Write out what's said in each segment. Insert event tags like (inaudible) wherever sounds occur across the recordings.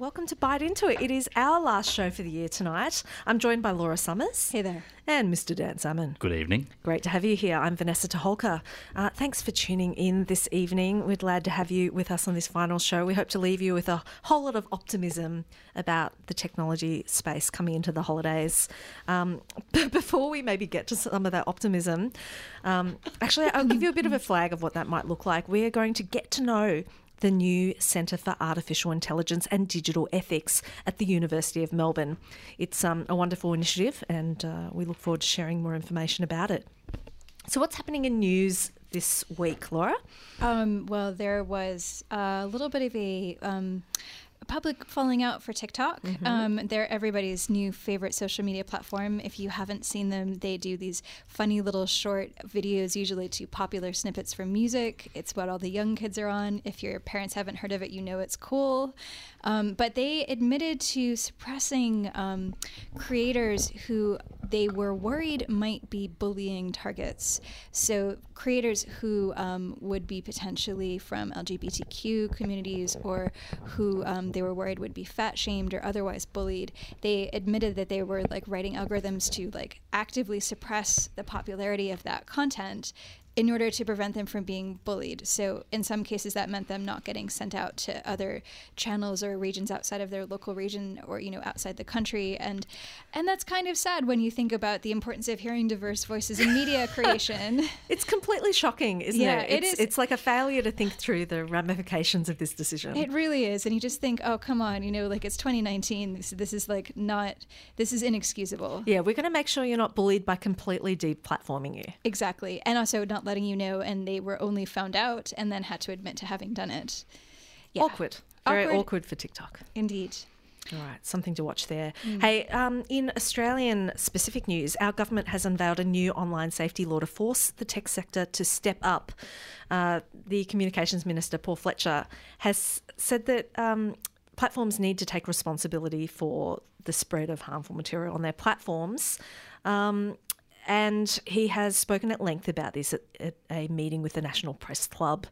Welcome to Byte Into It. It is our last show for the year tonight. I'm joined by Laura Summers. Hey there. And Mr. Dan Salmon. Good evening. Great to have you here. I'm Vanessa Toholka. Uh, thanks for tuning in this evening. We're glad to have you with us on this final show. We hope to leave you with a whole lot of optimism about the technology space coming into the holidays. Um, (laughs) but before we maybe get to some of that optimism, um, actually, I'll give you a bit of a flag of what that might look like. We are going to get to know the new Centre for Artificial Intelligence and Digital Ethics at the University of Melbourne. It's um, a wonderful initiative, and uh, we look forward to sharing more information about it. So, what's happening in news this week, Laura? Um, well, there was a little bit of a. Um, public falling out for TikTok. Mm-hmm. Um, they're everybody's new favorite social media platform. If you haven't seen them, they do these funny little short videos, usually to popular snippets from music. It's what all the young kids are on. If your parents haven't heard of it, you know it's cool. Um, but they admitted to suppressing um, creators who they were worried might be bullying targets. So, creators who um, would be potentially from LGBTQ communities or who um, they were worried would be fat shamed or otherwise bullied, they admitted that they were like writing algorithms to like actively suppress the popularity of that content in order to prevent them from being bullied. So, in some cases, that meant them not getting sent out to other channels or regions outside of their local region or you know outside the country. And and that's kind of sad when you think about the importance of hearing diverse voices in media (laughs) creation. it's completely shocking, isn't yeah, it? It's, it is. It's like a failure to think through the ramifications of this decision. It really is, and you just think, oh, come on, you know, like it's 2019. This, this is like not. This is inexcusable. Yeah, we're going to make sure you're not bullied by completely deplatforming you. Exactly, and also not letting you know, and they were only found out and then had to admit to having done it. Yeah. Awkward. Very awkward. awkward for TikTok. Indeed. All right, something to watch there. Mm. Hey, um, in Australian specific news, our government has unveiled a new online safety law to force the tech sector to step up. Uh, the Communications Minister, Paul Fletcher, has said that um, platforms need to take responsibility for the spread of harmful material on their platforms. Um, and he has spoken at length about this at, at a meeting with the National Press Club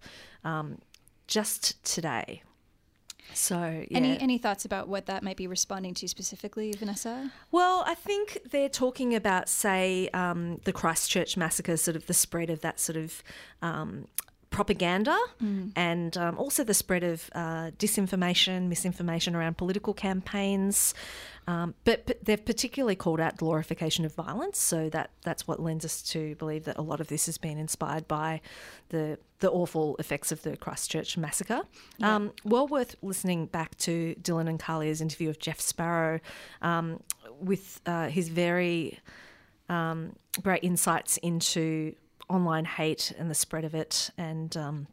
um, just today. So, yeah. any any thoughts about what that might be responding to specifically, Vanessa? Well, I think they're talking about, say, um, the Christchurch massacre, sort of the spread of that sort of um, propaganda mm. and um, also the spread of uh, disinformation, misinformation around political campaigns. Um, but, but, they've particularly called out glorification of violence, so that that's what lends us to believe that a lot of this has been inspired by the the awful effects of the Christchurch massacre. Yeah. Um, well worth listening back to Dylan and Kalia's interview of Jeff Sparrow um, with uh, his very um, great insights into online hate and the spread of it, and um,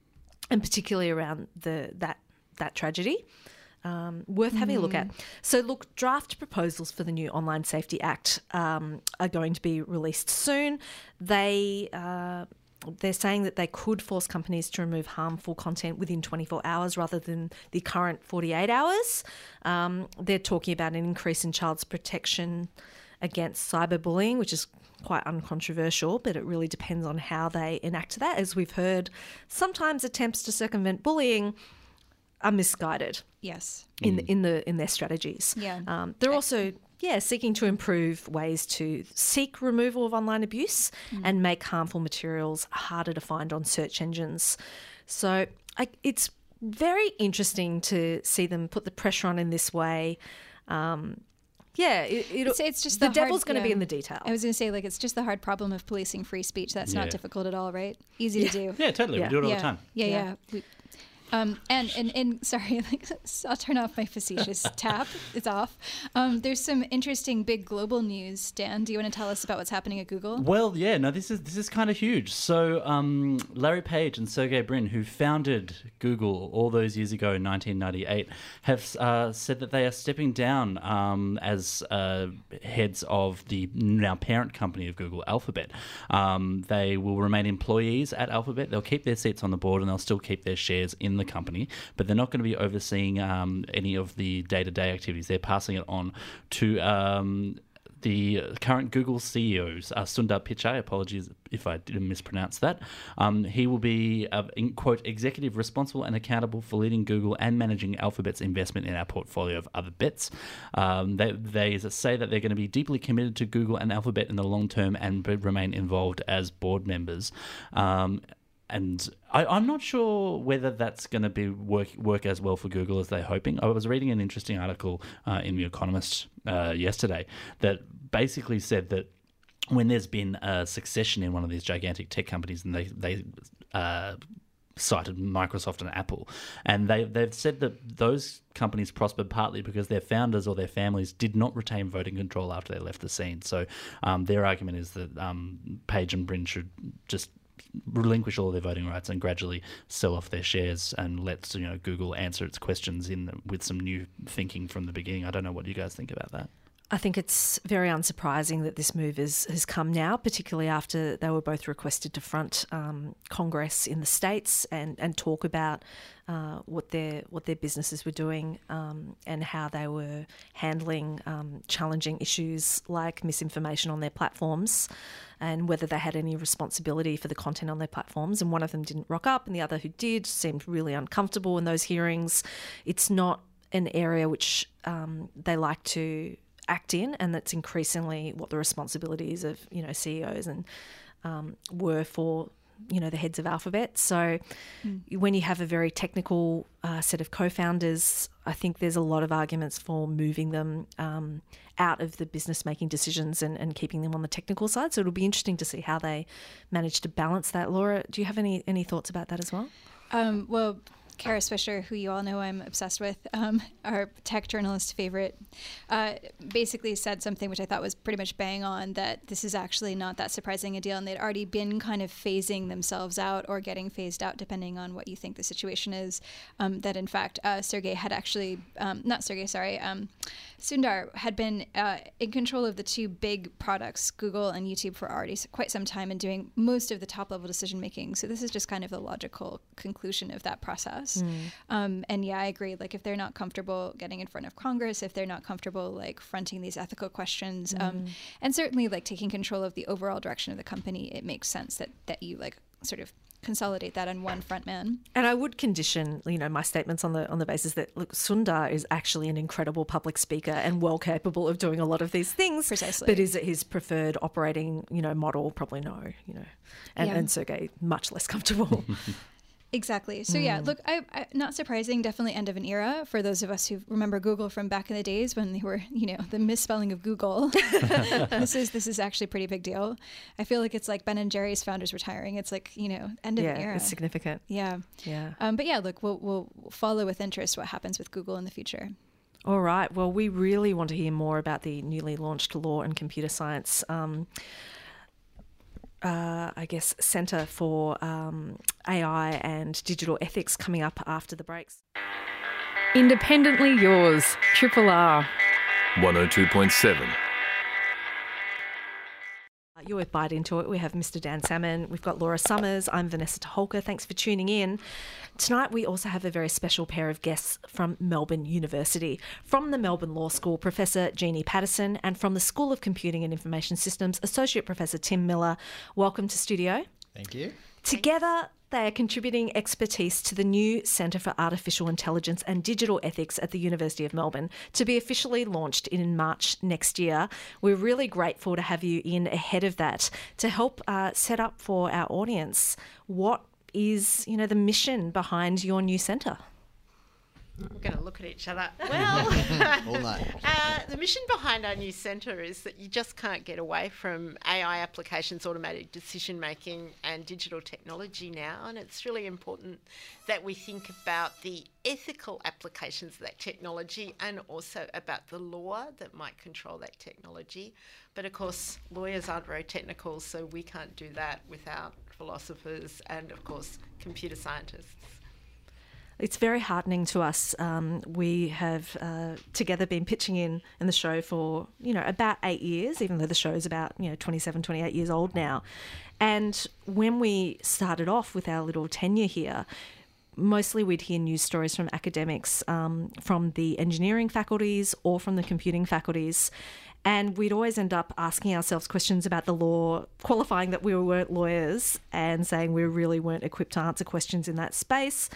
and particularly around the that that tragedy um, worth having mm. a look at. Mm. So, look, draft proposals for the new Online Safety Act um, are going to be released soon. They uh, they're saying that they could force companies to remove harmful content within 24 hours rather than the current 48 hours. Um, they're talking about an increase in child's protection against cyberbullying, which is quite uncontroversial, but it really depends on how they enact that. As we've heard, sometimes attempts to circumvent bullying are misguided. Yes. In mm. in the in their strategies. Yeah. Um, they're also yeah seeking to improve ways to seek removal of online abuse mm. and make harmful materials harder to find on search engines. So I, it's very interesting to see them put the pressure on in this way. Um, yeah, it, it's, it's, just the, the devil's going to be in the detail. I was going to say, like, it's just the hard problem of policing free speech. That's yeah. not difficult at all, right? Easy yeah. to do. Yeah, totally. Yeah. We do it all yeah. the time. Yeah, yeah. We, Um, and, and, and (laughs) sorry, like, (laughs) I'll turn off my facetious (laughs) tap. It's off. Um, there's some interesting big global news. Dan, do you want to tell us about what's happening at Google? Well, yeah, no, this is this is kind of huge. So, um, Larry Page and Sergey Brin, who founded Google all those years ago in 1998, have uh, said that they are stepping down um, as uh, heads of the now parent company of Google, Alphabet. Um, they will remain employees at Alphabet. They'll keep their seats on the board and they'll still keep their shares in the company, but they're not going to be overseeing um, any of the day to day activities. They're passing it on to um, the current Google CEOs, uh, Sundar Pichai, apologies if I didn't mispronounce that. Um, he will be, uh, in, quote, executive responsible and accountable for leading Google and managing Alphabet's investment in our portfolio of other bets. Um, they, they say that they're going to be deeply committed to Google and Alphabet in the long term and remain involved as board members. Um, and I, am not sure whether that's going to be work work as well for Google as they're hoping. I was reading an interesting article uh, in The Economist uh, yesterday that basically said that when there's been a succession in one of these gigantic tech companies and they they uh, cited Microsoft and Apple, and they they've said that those companies prospered partly because their founders or their families did not retain voting control after they left the scene. So um, their argument is that um, Page and Brin should just relinquish all their voting rights and gradually sell off their shares and let you know Google answer its questions in with some new thinking from the beginning. I don't know what you guys think about that. I think it's very unsurprising that this move is, has come now, particularly after they were both requested to front um, Congress in the states and, and talk about uh, what their what their businesses were doing um, and how they were handling um, challenging issues like misinformation on their platforms and whether they had any responsibility for the content on their platforms. And one of them didn't rock up, and the other who did seemed really uncomfortable in those hearings. It's not an area which um, they like to act in, and that's increasingly what the responsibilities of you know CEOs and um, were for you know the heads of Alphabet. So mm. when you have a very technical uh, set of co-founders, I think there's a lot of arguments for moving them um, out of the business making decisions and, and keeping them on the technical side. So it'll be interesting to see how they manage to balance that. Laura, do you have any any thoughts about that as well? Um, well, Kara Swisher, who you all know I'm obsessed with, um, our tech journalist favorite, uh, basically said something which I thought was pretty much bang on that this is actually not that surprising a deal, and they'd already been kind of phasing themselves out or getting phased out, depending on what you think the situation is. Um, that in fact, uh, Sergey had actually, um, not Sergey, sorry, um, Sundar had been uh, in control of the two big products, Google and YouTube, for already quite some time and doing most of the top level decision making. So this is just kind of the logical conclusion of that process. Mm. Um, and yeah, I agree. Like if they're not comfortable getting in front of Congress, if they're not comfortable like fronting these ethical questions, um, mm. um, and certainly like taking control of the overall direction of the company, it makes sense that that you like sort of consolidate that on one front man. And I would condition, you know, my statements on the on the basis that look, Sundar is actually an incredible public speaker and well capable of doing a lot of these things. Precisely. But is it his preferred operating, you know, model? Probably no, you know. And, yeah. and Sergey much less comfortable. (laughs) Exactly. So yeah, mm. look, I, I, not surprising. Definitely end of an era for those of us who remember Google from back in the days when they were, you know, the misspelling of Google. (laughs) (laughs) this is this is actually a pretty big deal. I feel like it's like Ben and Jerry's founders retiring. It's like you know, end of yeah, an era. It's significant. Yeah. Yeah. Um, but yeah, look, we'll we'll follow with interest what happens with Google in the future. All right. Well, we really want to hear more about the newly launched law and computer science. Um, uh, I guess, Centre for um, AI and Digital Ethics coming up after the breaks. Independently yours, Triple R. 102.7. You're with Byte Into It. We have Mr. Dan Salmon. We've got Laura Summers. I'm Vanessa Toholka. Thanks for tuning in. Tonight, we also have a very special pair of guests from Melbourne University. From the Melbourne Law School, Professor Jeannie Patterson, and from the School of Computing and Information Systems, Associate Professor Tim Miller. Welcome to studio. Thank you. Together, they are contributing expertise to the new Centre for Artificial Intelligence and Digital Ethics at the University of Melbourne to be officially launched in March next year. We're really grateful to have you in ahead of that to help uh, set up for our audience what is, you know, the mission behind your new centre. We're going to look at each other. (laughs) Well, (laughs) (laughs) uh, the mission behind our new centre is that you just can't get away from AI applications, automated decision making, and digital technology now. And it's really important that we think about the ethical applications of that technology and also about the law that might control that technology. But of course, lawyers aren't very technical, so we can't do that without philosophers and, of course, computer scientists. It's very heartening to us. Um, we have uh, together been pitching in in the show for you know about eight years, even though the show is about you know 27, 28 years old now. And when we started off with our little tenure here, mostly we'd hear news stories from academics um, from the engineering faculties or from the computing faculties. And we'd always end up asking ourselves questions about the law, qualifying that we weren't lawyers and saying we really weren't equipped to answer questions in that space.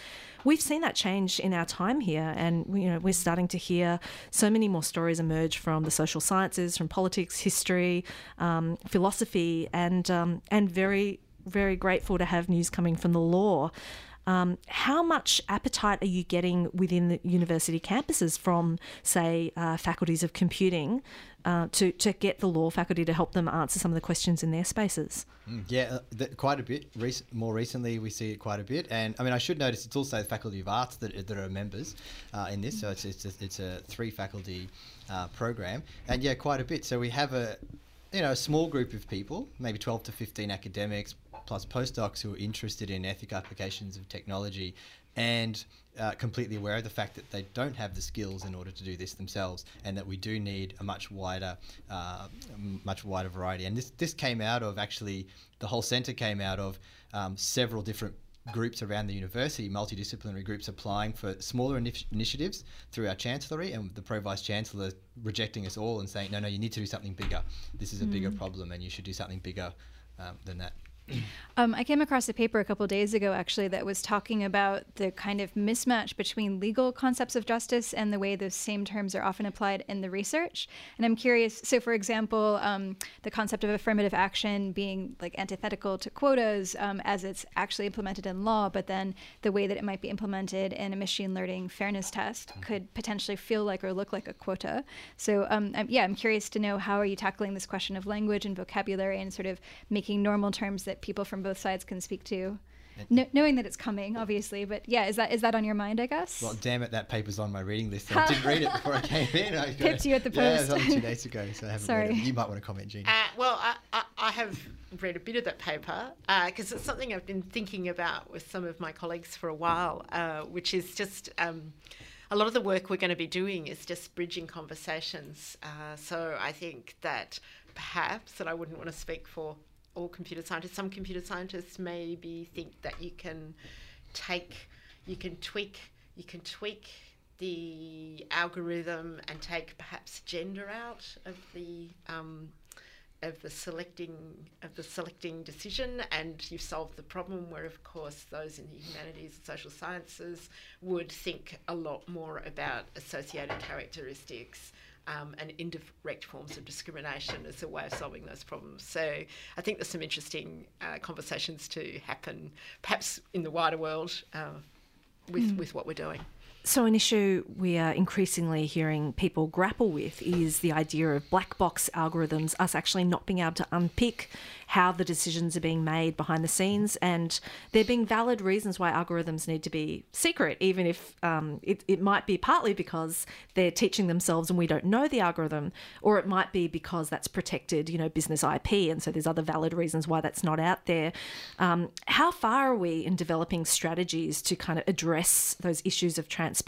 We've seen that change in our time here, and you know we're starting to hear so many more stories emerge from the social sciences, from politics, history, um, philosophy, and um, and very very grateful to have news coming from the law. Um, how much appetite are you getting within the university campuses from, say, uh, faculties of computing uh, to, to get the law faculty to help them answer some of the questions in their spaces? Mm, Yeah, uh, quite a bit. Rec- more recently, we see it quite a bit, and I mean, I should notice it's also the Faculty of Arts that, that are members uh, in this. So it's it's a, it's a three faculty uh, program, and yeah, quite a bit. So we have a you know a small group of people, maybe twelve to fifteen academics plus postdocs who are interested in ethical applications of technology, and uh, completely aware of the fact that they don't have the skills in order to do this themselves, and that we do need a much wider, uh, much wider variety. And this this came out of actually the whole centre came out of um, several different groups around the university, multidisciplinary groups applying for smaller initi- initiatives through our chancellery, and the pro vice chancellor rejecting us all and saying, no, no, you need to do something bigger. This is a bigger problem, and you should do something bigger um, than that. Um, I came across a paper a couple days ago, actually, that was talking about the kind of mismatch between legal concepts of justice and the way those same terms are often applied in the research. And I'm curious. So, for example, um, the concept of affirmative action being like antithetical to quotas um, as it's actually implemented in law, but then the way that it might be implemented in a machine learning fairness test could potentially feel like or look like a quota. So, um, I'm, yeah, I'm curious to know how are you tackling this question of language and vocabulary and sort of making normal terms that people from both sides can speak to. Kn- knowing that it's coming, obviously, but yeah, is that is that on your mind? I guess. Well, damn it, that paper's on my reading list. I (laughs) didn't read it before I came in. I Pipped you at the Yeah, it was post. only two days (laughs) ago, so I haven't read Sorry. it. You might want to comment, Jean. Uh, well, I, I, I have read a bit of that paper because it's something I've been thinking about with some of my colleagues for a while, uh, which is just um, a lot of the work we're going to be doing is just bridging conversations. Uh, so I think that perhaps, and I wouldn't want to speak for all computer scientists, some computer scientists maybe think that you can take, you can tweak, you can tweak the algorithm and take perhaps gender out of the um, of the selecting of the selecting decision and you've solved the problem where of course those in the humanities and social sciences would think a lot more about associated characteristics um, and indirect forms of discrimination as a way of solving those problems. So I think there's some interesting uh, conversations to happen, perhaps in the wider world, uh, with with what we're doing. So, an issue we are increasingly hearing people grapple with is the idea of black box algorithms, us actually not being able to unpick how the decisions are being made behind the scenes, and there being valid reasons why algorithms need to be secret, even if um, it, it might be partly because they're teaching themselves and we don't know the algorithm, or it might be because that's protected, you know, business IP, and so there's other valid reasons why that's not out there. Um, how far are we in developing strategies to kind of address those issues of transparency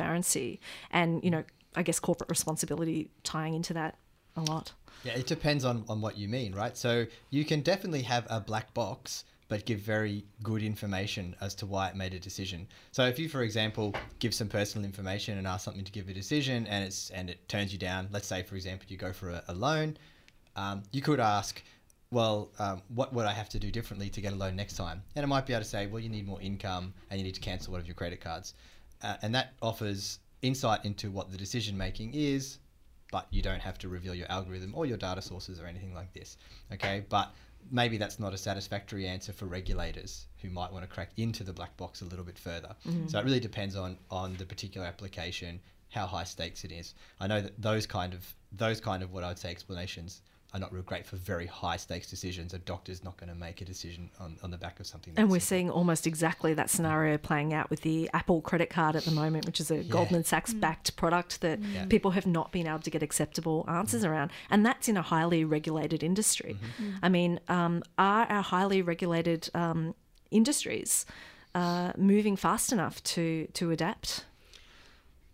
and, you know, I guess corporate responsibility tying into that a lot? Yeah, it depends on, on what you mean, right? So you can definitely have a black box, but give very good information as to why it made a decision. So if you, for example, give some personal information and ask something to give a decision, and it's and it turns you down. Let's say, for example, you go for a, a loan, um, you could ask, well, um, what would I have to do differently to get a loan next time? And it might be able to say, well, you need more income and you need to cancel one of your credit cards, uh, and that offers insight into what the decision making is but you don't have to reveal your algorithm or your data sources or anything like this. Okay, but maybe that's not a satisfactory answer for regulators who might want to crack into the black box a little bit further. So it really depends on on the particular application, how high stakes it is. I know that those kind of those kind of what I would say explanations are not real great for very high stakes decisions. A doctor's not going to make a decision on, on the back of something. And we're simple. seeing almost exactly that scenario playing out with the Apple credit card at the moment, which is a Goldman Sachs backed product that Yeah. people have not been able to get acceptable answers around. And that's in a highly regulated industry. I mean, um, are our highly regulated um, industries uh, moving fast enough to, to adapt?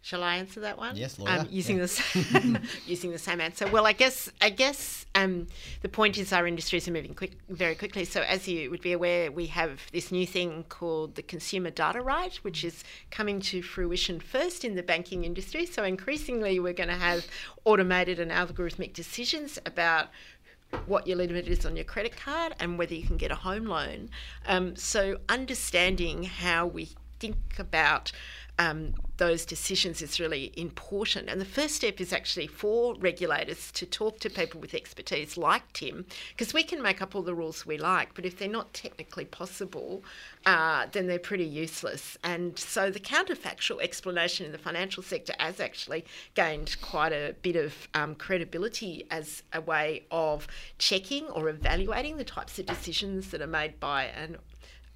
Shall I answer that one? Yes, lawyer. Um, using Yeah. the same, (laughs) (laughs) using the same answer. Well, I guess I guess um, the point is our industries are moving quick, very quickly. So, as you would be aware, we have this new thing called the consumer data right, which is coming to fruition first in the banking industry. So, increasingly, we're going to have automated and algorithmic decisions about what your limit is on your credit card and whether you can get a home loan. Um, so, understanding how we think about um, those decisions is really important. And the first step is actually for regulators to talk to people with expertise like Tim, because we can make up all the rules we like, but if they're not technically possible, uh, then they're pretty useless. And so the counterfactual explanation in the financial sector has actually gained quite a bit of um, credibility as a way of checking or evaluating the types of decisions that are made by an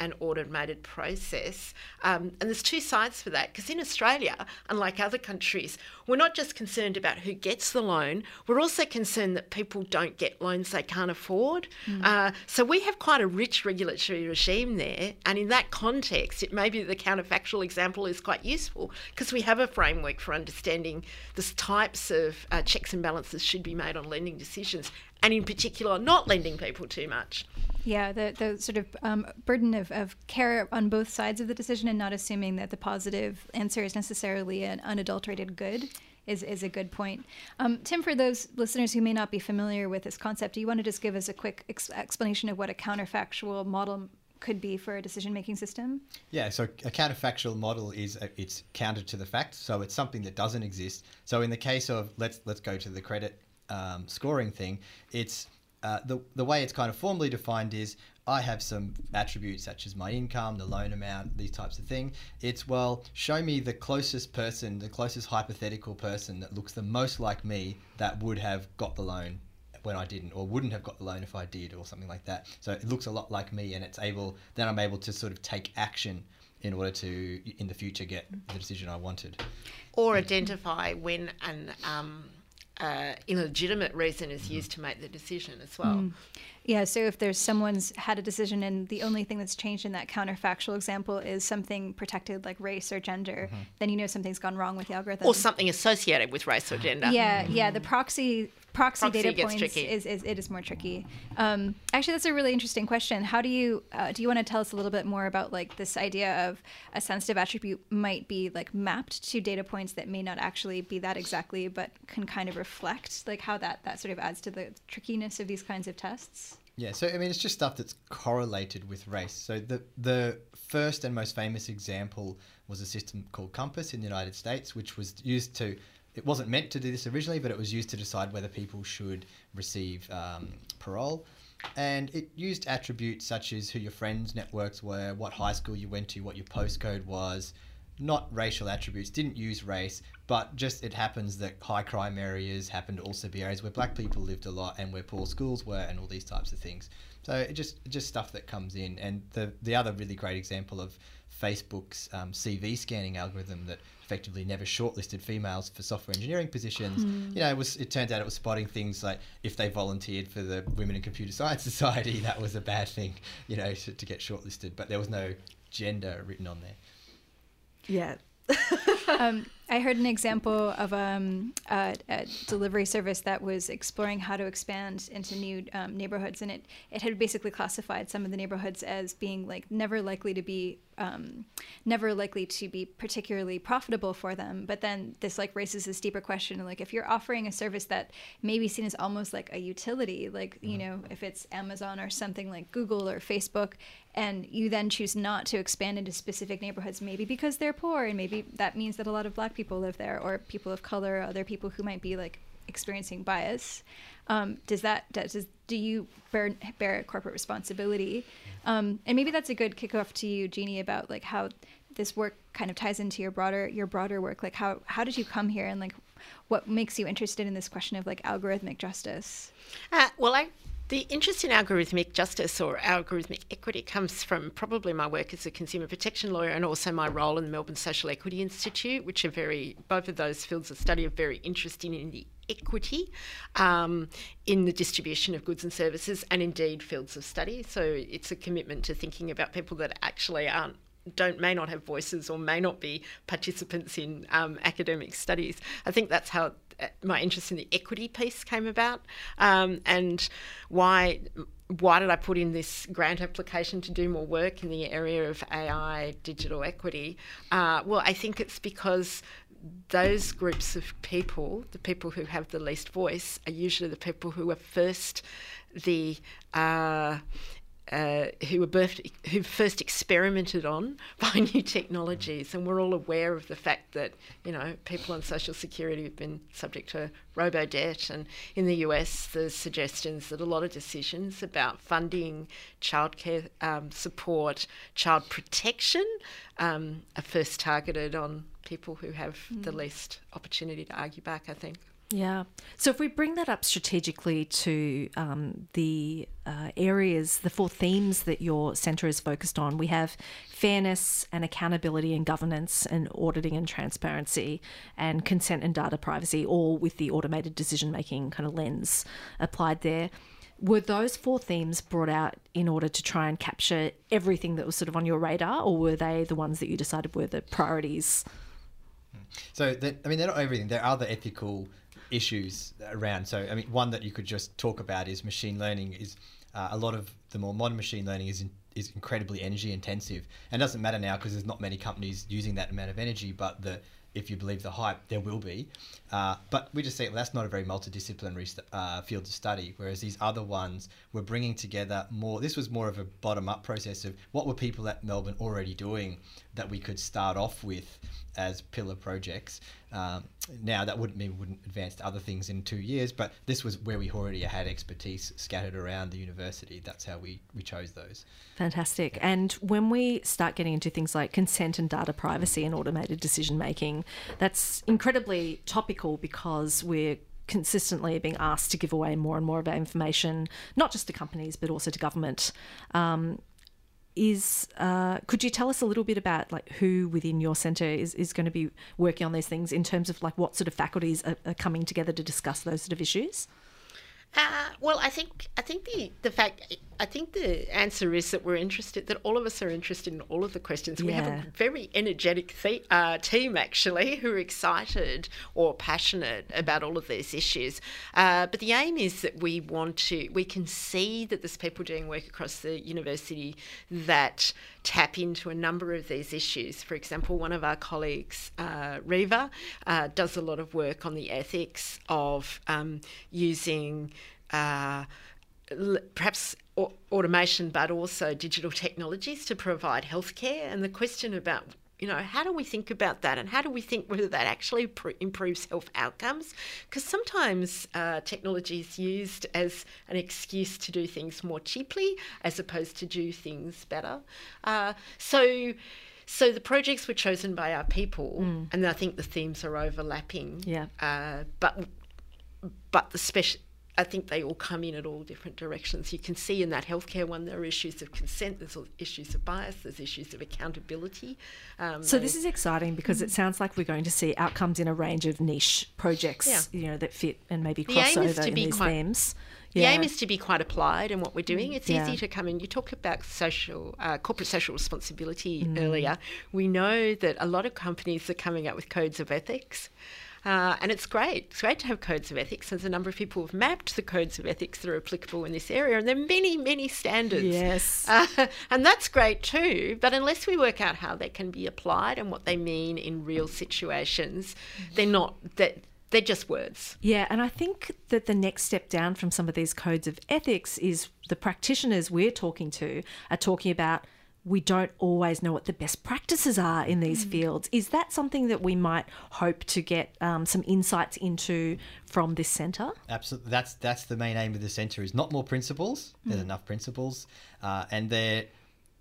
an automated process. Um, and there's two sides for that because in Australia, unlike other countries, we're not just concerned about who gets the loan, we're also concerned that people don't get loans they can't afford. Uh, so we have quite a rich regulatory regime there. And in that context, it may be the counterfactual example is quite useful because we have a framework for understanding the types of uh, checks and balances should be made on lending decisions. And in particular, not lending people too much. Yeah, the, the sort of um, burden of, of care on both sides of the decision and not assuming that the positive answer is necessarily an unadulterated good is, is a good point. Um, Tim, for those listeners who may not be familiar with this concept, do you want to just give us a quick ex- explanation of what a counterfactual model could be for a decision making system? Yeah, so a counterfactual model is a, it's counter to the fact, so it's something that doesn't exist. So in the case of let's let's go to the credit um, scoring thing, it's uh, the the way it's kind of formally defined is I have some attributes such as my income, the loan amount, these types of thing. It's well, show me the closest person, the closest hypothetical person that looks the most like me that would have got the loan when I didn't, or wouldn't have got the loan if I did, or something like that. So it looks a lot like me, and it's able. Then I'm able to sort of take action in order to, in the future, get the decision I wanted. or identify when an um, uh, illegitimate reason is Mm-hmm. used to make the decision as well. Yeah, so if there's someone's had a decision and the only thing that's changed in that counterfactual example is something protected like race or gender, then you know something's gone wrong with the algorithm. Or something associated with race or gender. Yeah, yeah. The proxy proxy, Proxy data points tricky. is, is it is more tricky. Um, actually, that's a really interesting question. How do you uh, do you want to tell us a little bit more about like this idea of a sensitive attribute might be like mapped to data points that may not actually be that exactly, but can kind of reflect like how that that sort of adds to the trickiness of these kinds of tests. Yeah, so I mean, it's just stuff that's correlated with race. So the the first and most famous example was a system called COMPAS in the United States, which was used to. It wasn't meant to do this originally, but it was used to decide whether people should receive um, parole. And it used attributes such as who your friends' networks were, what high school you went to, what your postcode was, not racial attributes, didn't use race, but just it happens that high crime areas happen to also be areas where black people lived a lot and where poor schools were and all these types of things. So it just just stuff that comes in. And the the other really great example of Facebook's um, CV scanning algorithm that effectively never shortlisted females for software engineering positions. You know, it was it turned out it was spotting things like if they volunteered for the Women in Computer Science (laughs) Society, that was a bad thing, you know, to, to get shortlisted. But there was no gender written on there. Yeah. (laughs) um, I heard an example of um, a, a delivery service that was exploring how to expand into new um, neighborhoods, and it it had basically classified some of the neighborhoods as being like never likely to be um, never likely to be particularly profitable for them. But then this like raises this deeper question: like if you're offering a service that may be seen as almost like a utility, like you know if it's Amazon or something like Google or Facebook, and you then choose not to expand into specific neighborhoods, maybe because they're poor, and maybe that means that a lot of black people live there, or people of color, other people who might be like experiencing bias. Um, does that does do you bear bear corporate responsibility? Um, and maybe that's a good kickoff to you, Jeannie, about like how this work kind of ties into your broader your broader work. Like how how did you come here and like what makes you interested in this question of like algorithmic justice? Uh, well, I the interest in algorithmic justice or algorithmic equity comes from probably my work as a consumer protection lawyer and also my role in the Melbourne Social Equity Institute, which are very, both of those fields of study are very interesting in the equity um, in the distribution of goods and services and indeed fields of study. So it's a commitment to thinking about people that actually aren't don't may not have voices or may not be participants in um, academic studies. I think that's how my interest in the equity piece came about, um, and why why did I put in this grant application to do more work in the area of AI digital equity? Uh, well, I think it's because those groups of people, the people who have the least voice, are usually the people who are first the uh, uh, who were birthed, who first experimented on (laughs) by new technologies, and we're all aware of the fact that you know people on social security have been subject to robo debt, and in the US there's suggestions that a lot of decisions about funding childcare um, support, child protection, um, are first targeted on people who have mm. the least opportunity to argue back. I think. Yeah. So if we bring that up strategically to um, the uh, areas, the four themes that your centre is focused on, we have fairness and accountability and governance and auditing and transparency and consent and data privacy, all with the automated decision making kind of lens applied there. Were those four themes brought out in order to try and capture everything that was sort of on your radar, or were they the ones that you decided were the priorities? So, I mean, they're not everything. There are the ethical issues around. So, I mean, one that you could just talk about is machine learning. Is uh, a lot of the more modern machine learning is in, is incredibly energy intensive, and doesn't matter now because there's not many companies using that amount of energy. But the if you believe the hype, there will be. Uh, but we just say well, that's not a very multidisciplinary st- uh, field to study. Whereas these other ones were bringing together more. This was more of a bottom up process of what were people at Melbourne already doing that we could start off with as pillar projects. Um, now that wouldn't mean we wouldn't advance to other things in two years, but this was where we already had expertise scattered around the university. That's how we, we chose those. Fantastic. And when we start getting into things like consent and data privacy and automated decision making, that's incredibly topical because we're consistently being asked to give away more and more of our information, not just to companies but also to government. Um, is uh, could you tell us a little bit about like who within your centre is, is going to be working on these things in terms of like what sort of faculties are, are coming together to discuss those sort of issues? Uh, well, I think I think the the fact I think the answer is that we're interested that all of us are interested in all of the questions. We have a very energetic th- uh, team actually who are excited or passionate about all of these issues. Uh, but the aim is that we want to we can see that there's people doing work across the university that tap into a number of these issues. For example, one of our colleagues, uh, Riva, uh, does a lot of work on the ethics of um, using. Uh, perhaps automation, but also digital technologies to provide healthcare. And the question about you know, how do we think about that and how do we think whether that actually pr- improves health outcomes? Because sometimes uh, technology is used as an excuse to do things more cheaply as opposed to do things better. Uh, so, so the projects were chosen by our people, mm. and I think the themes are overlapping. Yeah. Uh, but but the special I think they all come in at all different directions. You can see in that healthcare one there are issues of consent, there's issues of bias, there's issues of accountability. Um, so this is exciting because mm-hmm. it sounds like we're going to see outcomes in a range of niche projects, yeah. you know, that fit and maybe cross over in these quite, themes. Yeah. The aim is to be quite applied in what we're doing. It's yeah. easy to come in. You talked about social, uh, corporate social responsibility mm. earlier. We know that a lot of companies are coming up with codes of ethics. Uh, and it's great. It's great to have codes of ethics. There's a number of people who've mapped the codes of ethics that are applicable in this area, and there are many, many standards. Yes. Uh, (laughs) and that's great too. But unless we work out how they can be applied and what they mean in real situations, they're not that they're just words. Yeah, and I think that the next step down from some of these codes of ethics is the practitioners we're talking to are talking about we don't always know what the best practices are in these fields. Is that something that we might hope to get um, some insights into from this centre? Absolutely, that's that's the main aim of the centre. Is not more principles. There's enough principles, uh, and they're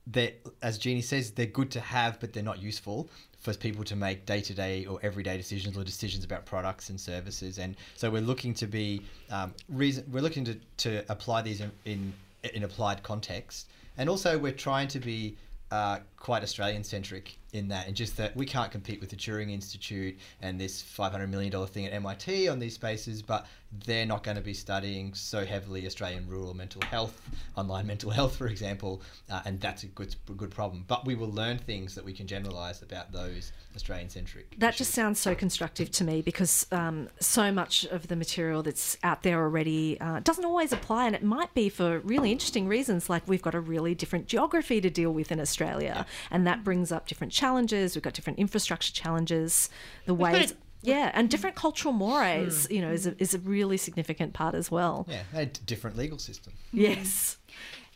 they as Jeannie says they're good to have, but they're not useful for people to make day to day or everyday decisions or decisions about products and services. And so we're looking to be um, reason we're looking to, to apply these in, in in applied context, and also we're trying to be uh, quite Australian centric in that, and just that we can't compete with the Turing Institute and this $500 million thing at MIT on these spaces, but they're not going to be studying so heavily Australian rural mental health, online mental health, for example, uh, and that's a good, good problem. But we will learn things that we can generalise about those Australian centric. That just sounds so constructive to me because um, so much of the material that's out there already uh, doesn't always apply, and it might be for really interesting reasons, like we've got a really different geography to deal with in Australia, and that brings up different challenges. We've got different infrastructure challenges, the got ways. a- Yeah, and different cultural mores, you know, is a, is a really significant part as well. Yeah, and a different legal system. (laughs) Yes.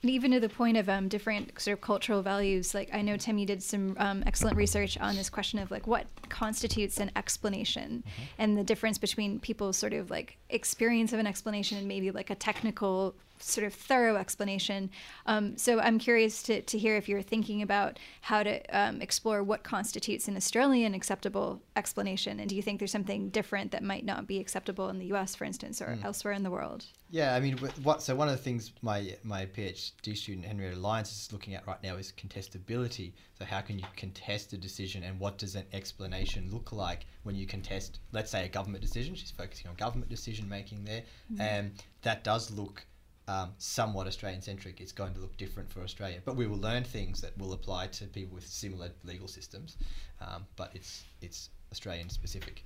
And even to the point of um, different sort of cultural values, like I know Tim, you did some um, excellent research on this question of like what constitutes an explanation, and the difference between people's sort of like experience of an explanation and maybe like a technical sort of thorough explanation. Um, so I'm curious to, to hear if you're thinking about how to um, explore what constitutes an Australian acceptable explanation, and do you think there's something different that might not be acceptable in the U.S., for instance, or elsewhere in the world? Yeah, I mean, what? So one of the things my my PhD student Henrietta Lyons is looking at right now is contestability. So how can you contest a decision, and what does an explanation look like when you contest, let's say, a government decision? She's focusing on government decision making there, and that does look um, somewhat Australian centric. It's going to look different for Australia, but we will learn things that will apply to people with similar legal systems. Um, but it's it's Australian specific.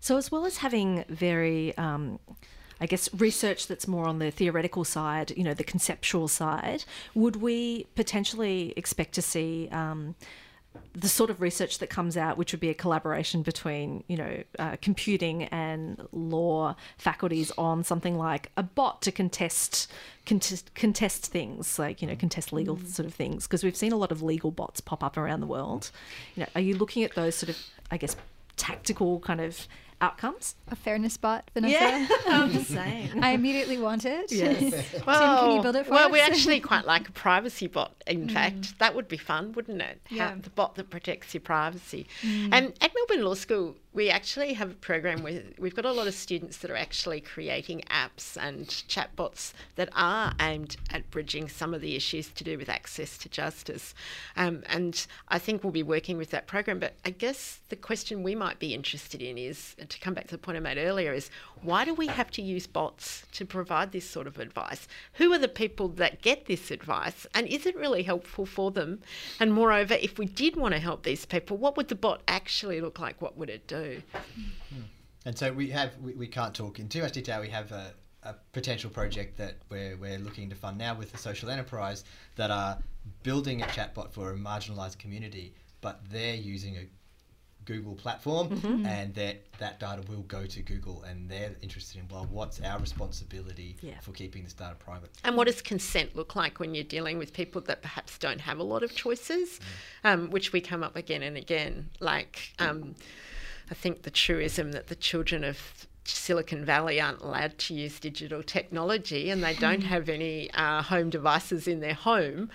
So, as well as having very, um, I guess, research that's more on the theoretical side, you know, the conceptual side, would we potentially expect to see um, the sort of research that comes out, which would be a collaboration between, you know, uh, computing and law faculties on something like a bot to contest contest, contest things, like you know, contest legal sort of things? Because we've seen a lot of legal bots pop up around the world. You know, are you looking at those sort of, I guess, tactical kind of outcomes? A fairness bot, Vanessa. Yeah, (laughs) I'm just saying. I immediately want it. Yes. Well, can you (laughs) build it for well, us? we actually quite like a privacy bot. In mm. fact, that would be fun, wouldn't it? How- Yeah. the bot that protects your privacy. Mm. And at Melbourne Law School, we actually have a program where we've got a lot of students that are actually creating apps and chatbots that are aimed at bridging some of the issues to do with access to justice. Um, and I think we'll be working with that program. But I guess the question we might be interested in is to come back to the point I made earlier is why do we have to use bots to provide this sort of advice? Who are the people that get this advice? And is it really helpful for them? And moreover, if we did want to help these people, what would the bot actually look like? What would it do? And so we have we, we can't talk in too much detail. We have a, a potential project that we're, we're looking to fund now with the social enterprise that are building a chatbot for a marginalised community, but they're using a Google platform, and that that data will go to Google, and they're interested in well, what's our responsibility Yeah. for keeping this data private? And what does consent look like when you're dealing with people that perhaps don't have a lot of choices, um, which we come up again and again? Like, um, I think the truism that the children of Silicon Valley aren't allowed to use digital technology and they don't have any uh, home devices in their home.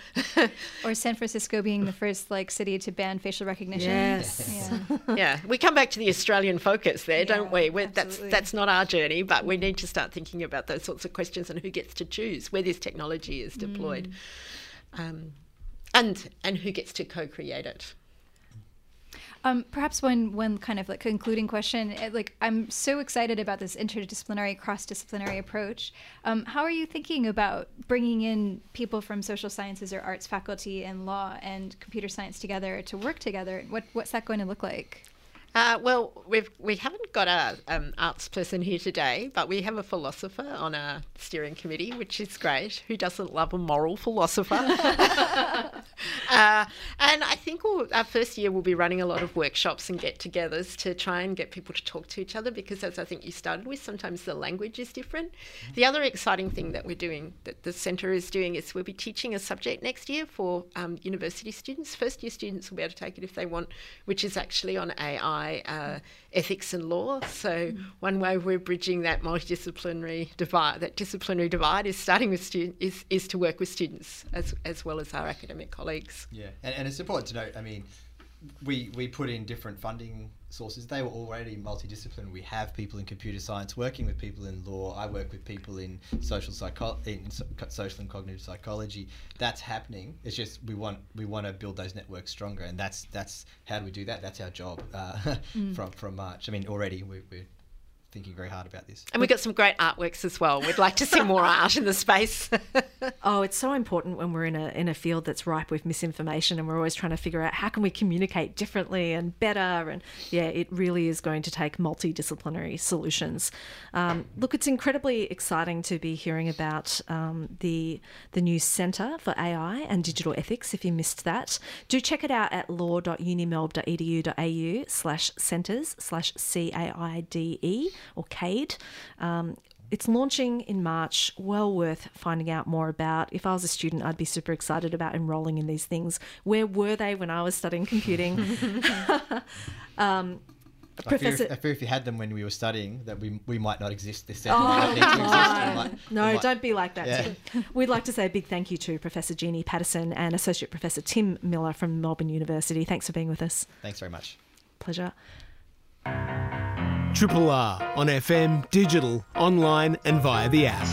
Or San Francisco being the first like city to ban facial recognition. Yes. Yeah. yeah, we come back to the Australian focus there, don't we? That's that's not our journey, but we need to start thinking about those sorts of questions and who gets to choose where this technology is deployed, um, and and who gets to co-create it. Um, perhaps one one kind of like concluding question. eh, Like I'm so excited about this interdisciplinary, cross-disciplinary approach. Um, how are you thinking about bringing in people from social sciences or arts faculty and law and computer science together to work together? What what's that going to look like? Uh, well, we've we haven't got a um, arts person here today, but we have a philosopher on our steering committee, which is great. Who doesn't love a moral philosopher? (laughs) (laughs) uh, and I think we'll, our first year we'll be running a lot of workshops and get-togethers to try and get people to talk to each other because, as I think you started with, sometimes the language is different. The other exciting thing that we're doing, that the centre is doing, is we'll be teaching a subject next year for um, university students. First year students will be able to take it if they want, which is actually on AI uh, ethics and law. So one way we're bridging that multidisciplinary divide, that disciplinary divide, is starting with students, is, is to work with students as as well as our academic colleagues. Yeah, and, and it's important to note. I mean, we we put in different funding sources. They were already multidisciplinary. We have people in computer science working with people in law. I work with people in social psycho- in so- social and cognitive psychology. That's happening. It's just we want we want to build those networks stronger, and that's that's how do we do that? That's our job uh, (laughs) from from March. I mean, already we, we're thinking very hard about this. And we've got some great artworks as well. We'd like to see more (laughs) art in the space. (laughs) Oh, it's so important when we're in a in a field that's ripe with misinformation, and we're always trying to figure out how can we communicate differently and better. And yeah, it really is going to take multidisciplinary solutions. Um, look, it's incredibly exciting to be hearing about um, the the new Centre for AI and Digital Ethics. If you missed that, do check it out at law.unimelb.edu.au slash centres slash c a i d e or CADE. Um, it's launching in March. Well worth finding out more about. If I was a student, I'd be super excited about enrolling in these things. Where were they when I was studying computing? (laughs) (laughs) um, I fear, Professor. if, I fear if you had them when we were studying, that we, we might not exist. This might need exist. Might- No, might- don't be like that. Yeah. We'd like to say a big thank you to Professor Jeannie Paterson and Associate Professor Tim Miller from Melbourne University. Thanks for being with us. Thanks very much. Pleasure. Triple R on FM, digital, online, and via the app.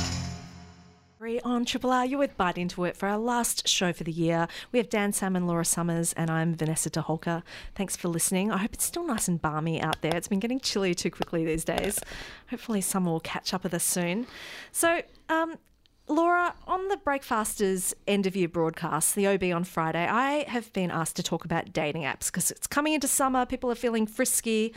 On Triple R. You're with Byte Into It for our last show for the year. We have Dan Salmon, Laura Summers, and I'm Vanessa Toholka. Thanks for listening. I hope it's still nice and balmy out there. It's been getting chilly too quickly these days. Hopefully, summer will catch up with us soon. So, um, Laura, on the Breakfasters end of year broadcast, the OB on Friday, I have been asked to talk about dating apps because it's coming into summer. People are feeling frisky.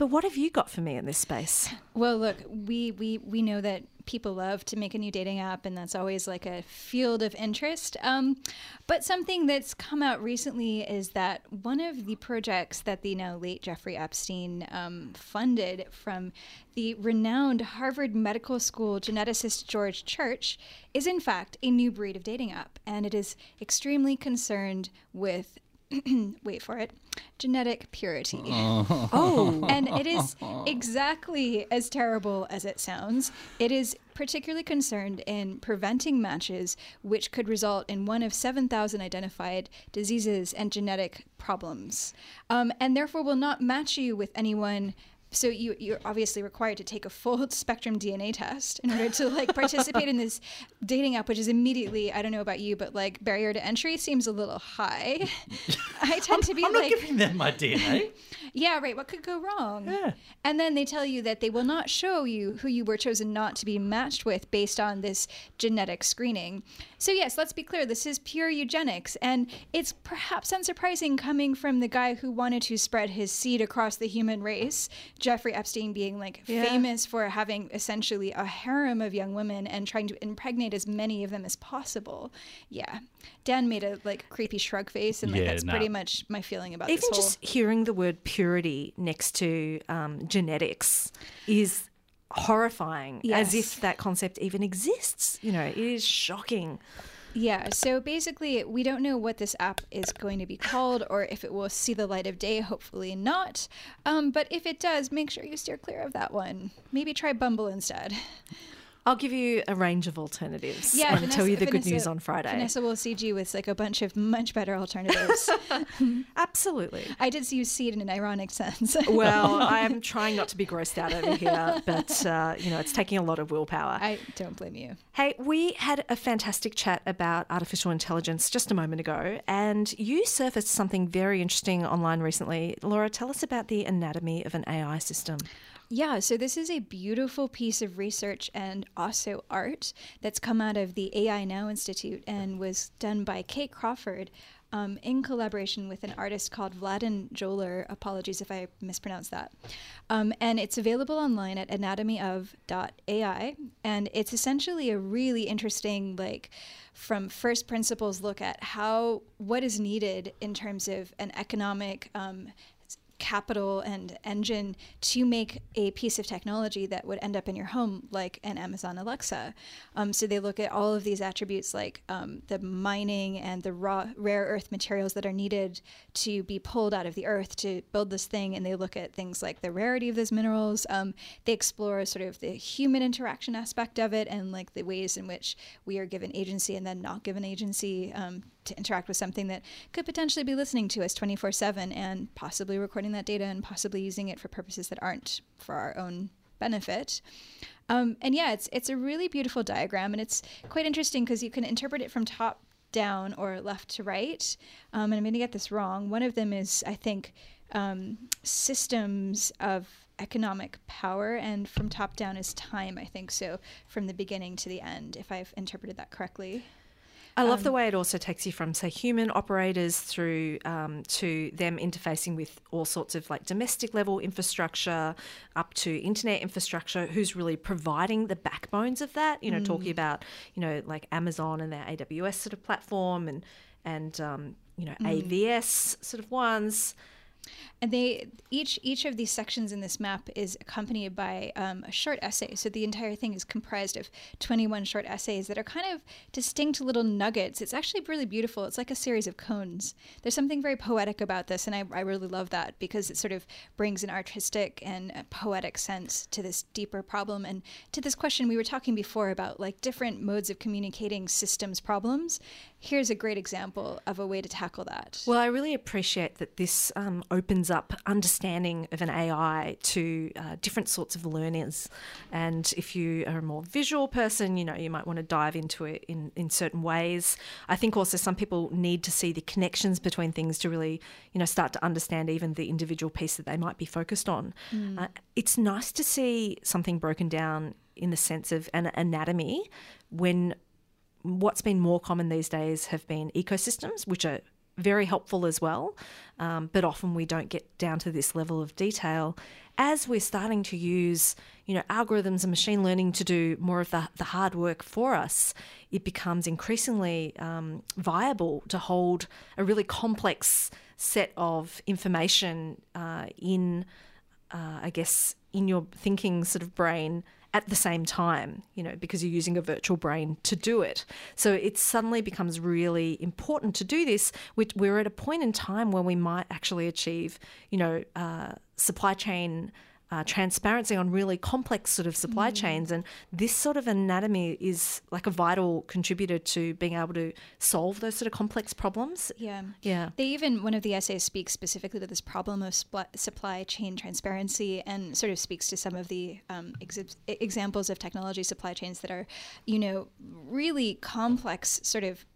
But what have you got for me in this space? Well, look, we, we, we know that people love to make a new dating app, and that's always like a field of interest. Um, but something that's come out recently is that one of the projects that the now late Jeffrey Epstein um, funded from the renowned Harvard Medical School geneticist George Church is, in fact, a new breed of dating app, and it is extremely concerned with. (clears throat) wait for it genetic purity Oh, (laughs) and it is (laughs) exactly as terrible as it sounds. It is particularly concerned in preventing matches, which could result in one of 7,000 identified diseases and genetic problems, um, and therefore will not match you with anyone. So you, you're obviously required to take a full (laughs) spectrum DNA test in order to like participate in this dating app, which is immediately I don't know about you, but like barrier to entry seems a little high. (laughs) I tend to be I'm like not giving them my DNA. (laughs) yeah, right. What could go wrong? Yeah. And then they tell you that they will not show you who you were chosen not to be matched with based on this genetic screening. So, yes, let's be clear this is pure eugenics. And it's perhaps unsurprising coming from the guy who wanted to spread his seed across the human race, Jeffrey Epstein being like Yeah. famous for having essentially a harem of young women and trying to impregnate as many of them as possible. Yeah. Dan made a like creepy shrug face, and like Yeah, that's nah. pretty much my feeling about even this whole. just hearing the word purity next to um, genetics is horrifying as if that concept even exists you know it is shocking Yeah, so basically, we don't know what this app is going to be called or if it will see the light of day. Hopefully, not. Um, but if it does, make sure you steer clear of that one. Maybe try Bumble instead. I'll give you a range of alternatives Yeah, and tell you the good Vanessa- news on friday Vanessa will seed you with like a bunch of much better alternatives. (laughs) absolutely I did use seed in an ironic sense. (laughs) well (laughs) i'm trying not to be grossed out over here but uh, you know it's taking a lot of willpower I don't blame you. Hey, we had a fantastic chat about artificial intelligence just a moment ago, and you surfaced something very interesting online recently. Laura, tell us about the anatomy of an AI system. Yeah, so this is a beautiful piece of research and also art that's come out of the AI Now Institute and was done by Kate Crawford. um, in collaboration with an artist called Vladan Joler. Apologies if I mispronounced that. Um, and it's available online at anatomyof.ai. And it's essentially a really interesting, like, from first principles look at how what is needed in terms of an economic um, capital and engine to make a piece of technology that would end up in your home, like an Amazon Alexa. Um, so they look at all of these attributes, like um, the mining and the raw rare earth materials that are needed to be pulled out of the earth to build this thing, and they look at things like the rarity of those minerals. Um, they explore sort of the human interaction aspect of it and like the ways in which we are given agency and then not given agency um, to interact with something that could potentially be listening to us 24 7 and possibly recording that data and possibly using it for purposes that aren't for our own benefit. Um, and yeah, it's it's a really beautiful diagram, and it's quite interesting because you can interpret it from top down or left to right. Um, and I'm going to get this wrong. One of them is, I think, um, systems of economic power, and from top down is time. I think so, from the beginning to the end, if I've interpreted that correctly. I love Um, the way it also takes you from, say, human operators through um, to them interfacing with all sorts of like domestic level infrastructure up to internet infrastructure, who's really providing the backbones of that. You know, talking about, you know, like Amazon and their AWS sort of platform and, and um, you know, AVS sort of ones. And they each each of these sections in this map is accompanied by um, a short essay. So the entire thing is comprised of 21 short essays that are kind of distinct little nuggets. It's actually really beautiful. It's like a series of cones. There's something very poetic about this, and I, I really love that because it sort of brings an artistic and poetic sense to this deeper problem and to this question we were talking before about like different modes of communicating systems problems. Here's a great example of a way to tackle that. Well, I really appreciate that this um, opens up understanding of an AI to uh, different sorts of learners. And if you are a more visual person, you know, you might want to dive into it in, in certain ways. I think also some people need to see the connections between things to really, you know, start to understand even the individual piece that they might be focused on. Uh, it's nice to see something broken down in the sense of an anatomy when what's been more common these days have been ecosystems, which are very helpful as well, um, but often we don't get down to this level of detail. As we're starting to use, you know, algorithms and machine learning to do more of the, the hard work for us, it becomes increasingly um, viable to hold a really complex set of information uh, in, uh, I guess, in your thinking sort of brain at the same time, you know, because you're using a virtual brain to do it. So it suddenly becomes really important to do this. We're at a point in time where we might actually achieve, you know, uh, supply chain. Uh, transparency on really complex sort of supply chains, and this sort of anatomy is like a vital contributor to being able to solve those sort of complex problems. Yeah. Yeah. They even, one of the essays speaks specifically to this problem of spl- supply chain transparency and sort of speaks to some of the um, exi- examples of technology supply chains that are, you know, really complex sort of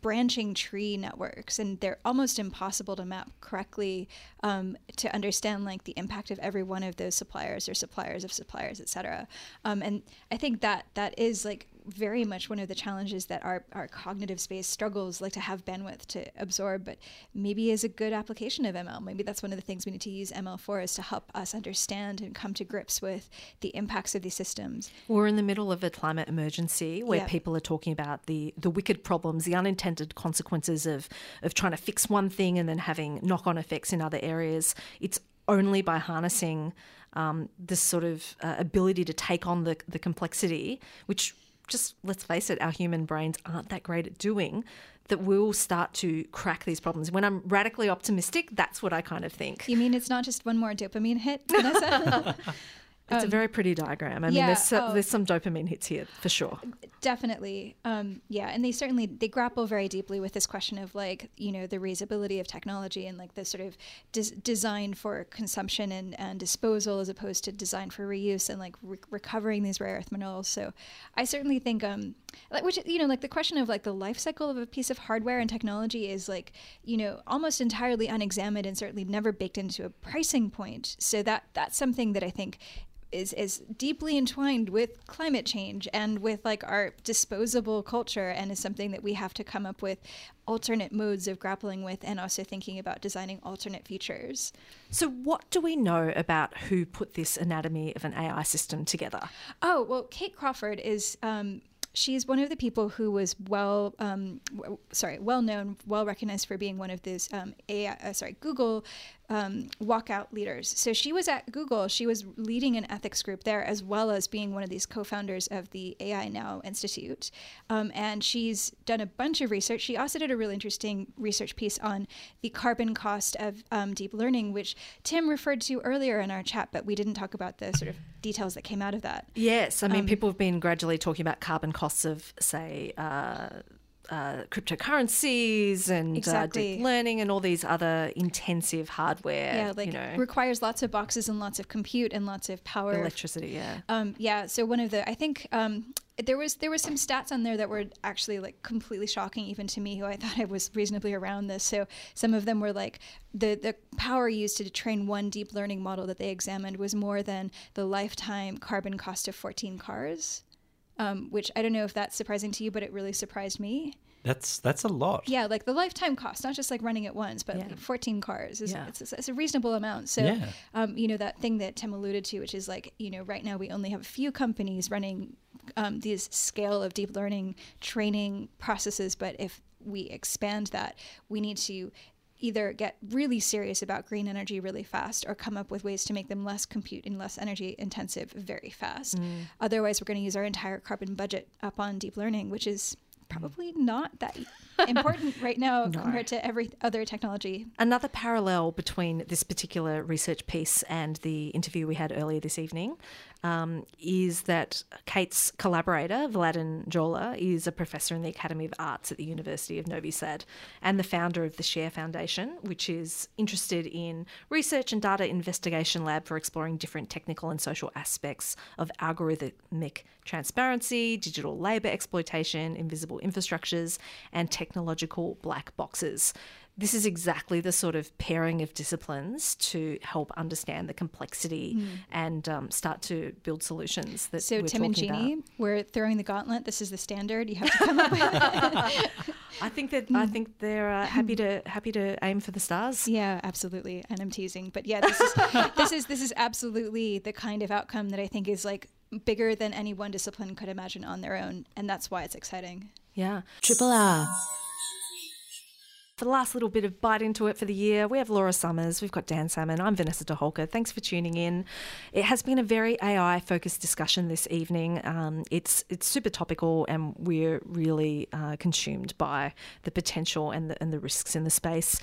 branching tree networks and they're almost impossible to map correctly um, to understand like the impact of every one of those suppliers or suppliers of suppliers et cetera. Um, and i think that that is like very much one of the challenges that our, our cognitive space struggles like to have bandwidth to absorb but maybe is a good application of ml maybe that's one of the things we need to use ml for is to help us understand and come to grips with the impacts of these systems We're in the middle of a climate emergency where Yeah. people are talking about the, the wicked problems, the unintended consequences of, of trying to fix one thing and then having knock on effects in other areas. It's only by harnessing um, this sort of uh, ability to take on the, the complexity, which just let's face it, our human brains aren't that great at doing. That we'll start to crack these problems. When I'm radically optimistic, that's what I kind of think. you mean it's not just one more dopamine hit (laughs) vanessa (laughs) It's a very pretty diagram. I mean, there's, so, oh. there's some dopamine hits here for sure. definitely um, yeah and they certainly they grapple very deeply with this question of like you know the reusability of technology and like the sort of des- design for consumption and, and disposal as opposed to design for reuse and like re- recovering these rare earth minerals so i certainly think um like which you know like the question of like the life cycle of a piece of hardware and technology is like you know almost entirely unexamined and certainly never baked into a pricing point so that that's something that i think is is deeply entwined with climate change and with like our disposable culture and is something that we have to come up with alternate modes of grappling with and also thinking about designing alternate features. So, what do we know about who put this anatomy of an AI system together? Oh, well, Kate Crawford is um, she's one of the people who was well, um, w- sorry, well known, well recognized for being one of these um, AI, uh, sorry, Google um, walkout leaders. So she was at Google. She was leading an ethics group there, as well as being one of these co-founders of the AI Now Institute. Um, and she's done a bunch of research. She also did a really interesting research piece on the carbon cost of um, deep learning, which Tim referred to earlier in our chat, but we didn't talk about the sort of details that came out of that. Yes, I mean, people have been gradually talking about carbon costs of, say, uh, uh, cryptocurrencies and uh, deep learning and all these other intensive hardware. Yeah, like you know, requires lots of boxes and lots of compute and lots of power. electricity. Yeah. Um, yeah. So one of the, I think um, there was there was some stats on there that were actually like completely shocking even to me, who I (laughs) thought I was reasonably around this. So some of them were like the the power used to train one deep learning model that they examined was more than the lifetime carbon cost of 14 cars. Um, which I don't know if that's surprising to you, but it really surprised me. That's that's a lot. Yeah, like the lifetime cost, not just like running it once, but Yeah. like 14 cars is Yeah. it's, it's a reasonable amount. So, Yeah. um, you know, that thing that Tim alluded to, which is like, you know, right now we only have a few companies running um, these scale of deep learning training processes, but if we expand that, we need to either get really serious about green energy really fast or come up with ways to make them less compute and less energy intensive very fast. Mm. Otherwise, we're going to use our entire carbon budget up on deep learning, which is probably mm. not that (laughs) important right now (laughs) compared to every other technology. Another parallel between this particular research piece and the interview we had earlier this evening um, is that Kate's collaborator, Vladan Joler, is a professor in the Academy of Arts at the University of Novi Sad and the founder of the Share Foundation, which is interested in research and data investigation lab for exploring different technical and social aspects of algorithmic transparency, digital labour exploitation, invisible infrastructures, and technological black boxes. This is exactly the sort of pairing of disciplines to help understand the complexity and um, start to build solutions that So we're Tim and talking Jeannie, about. we're throwing the gauntlet. This is the standard. You have to come up with. (laughs) I think that I think they're uh, happy to happy to aim for the stars. Yeah, absolutely. And I'm teasing, but yeah, this is (laughs) this is this is absolutely the kind of outcome that I think is like bigger than any one discipline could imagine on their own, and that's why it's exciting. Yeah. Triple R. For the last little bit of Byte Into It for the year, we have Laura Summers, we've got Dan Salmon, I'm Vanessa Toholka. Thanks for tuning in. It has been a very AI focused discussion this evening. Um, it's it's super topical, and we're really uh, consumed by the potential and the, and the risks in the space.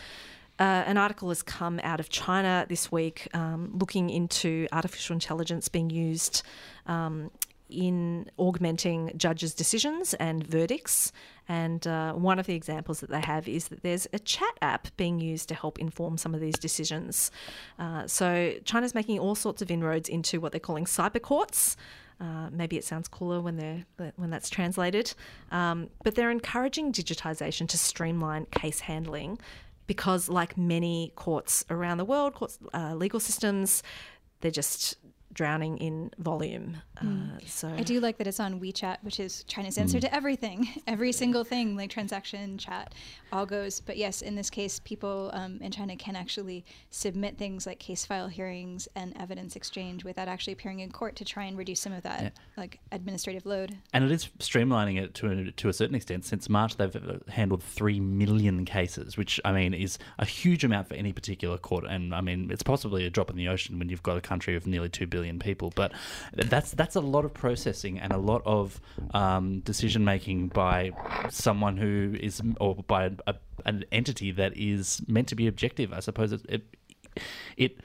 Uh, an article has come out of China this week um, looking into artificial intelligence being used um, in augmenting judges' decisions and verdicts. And uh, one of the examples that they have is that there's a chat app being used to help inform some of these decisions. Uh, so China's making all sorts of inroads into what they're calling cyber courts. Uh, maybe it sounds cooler when they're when that's translated, um, but they're encouraging digitisation to streamline case handling because, like many courts around the world, courts, uh, legal systems, they're just drowning in volume. Uh, so I do like that it's on WeChat, which is China's answer to everything, (laughs) every single thing, like transaction, chat, all goes. But yes, in this case, people um, in China can actually submit things like case file hearings and evidence exchange without actually appearing in court to try and reduce some of that Yeah. like administrative load. And it is streamlining it to a, to a certain extent. Since March, they've uh, handled three million cases, which I mean is a huge amount for any particular court. And I mean, it's possibly a drop in the ocean when you've got a country of nearly two billion people. But that's that's a lot of processing and a lot of um, decision making by someone who is, or by a, an entity that is meant to be objective. I suppose it, it it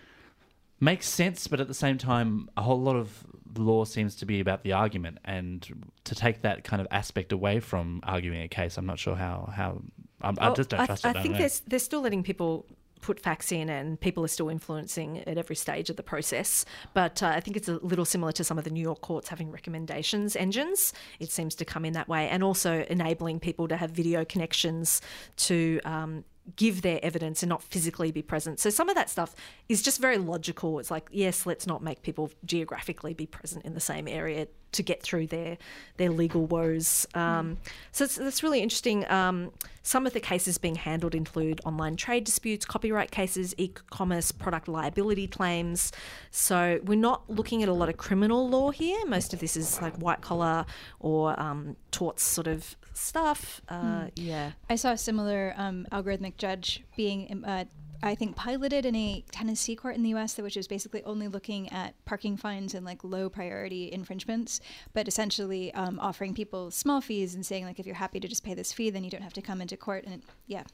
makes sense, but at the same time, a whole lot of law seems to be about the argument, and to take that kind of aspect away from arguing a case, I'm not sure how how I'm, I just don't trust I it. I don't think they're, they're still letting people put facts in and people are still influencing at every stage of the process. But uh, I think it's a little similar to some of the New York courts having recommendations engines. It seems to come in that way and also enabling people to have video connections to. Um, give their evidence and not physically be present. So some of that stuff is just very logical. It's like, yes, let's not make people geographically be present in the same area to get through their their legal woes. Um, so it's, really interesting. Um, some of the cases being handled include online trade disputes, copyright cases, e-commerce product liability claims. So we're not looking at a lot of criminal law here. Most of this is like white collar or um, torts sort of stuff. Uh, Yeah. I saw a similar um, algorithmic judge being, uh, I think, piloted in a Tennessee court in the U.S. which was basically only looking at parking fines and like low priority infringements, but essentially um, offering people small fees and saying like, if you're happy to just pay this fee, then you don't have to come into court. And yeah,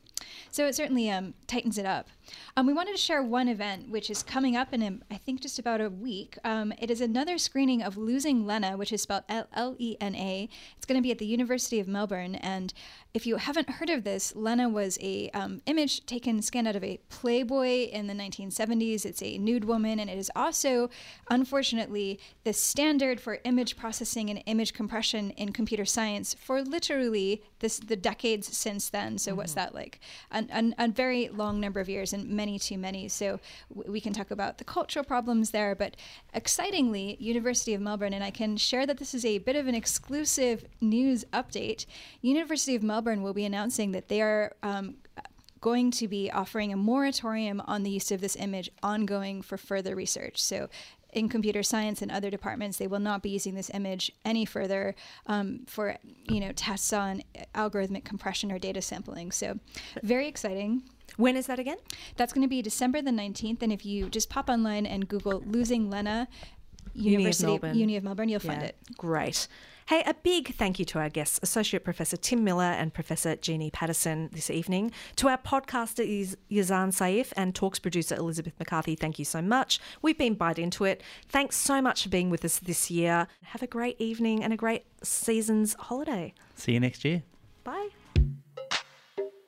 so it certainly um, tightens it up. Um, we wanted to share one event which is coming up in, a, I think, just about a week. Um, it is another screening of Losing Lena, which is spelled L E N A. It's going to be at the University of Melbourne. And if you haven't heard of this, Lena was a um, image taken, scanned out of a Playboy in the 1970s. It's a nude woman, and it is also, unfortunately, the standard for image processing and image compression in computer science for literally this the decades since then. So what's that like? An, an, a very long number of years and many too many. So we can talk about the cultural problems there, but excitingly, University of Melbourne, and I can share that this is a bit of an exclusive news update. University of Melbourne will be announcing that they are. Um, going to be offering a moratorium on the use of this image ongoing for further research. So, in computer science and other departments, they will not be using this image any further um, for you know tests on algorithmic compression or data sampling. So, very exciting. When is that again? That's going to be December the 19th. And if you just pop online and Google Losing Lena, Uni of University Melbourne. Uni of Melbourne, you'll find it. Great. Hey, a big thank you to our guests, Associate Professor Tim Miller and Professor Jeannie Paterson this evening. To our podcaster Yazan Saif and Talks producer Elizabeth McCarthy, thank you so much. We've been Byte Into It. Thanks so much for being with us this year. Have a great evening and a great season's holiday. See you next year. Bye.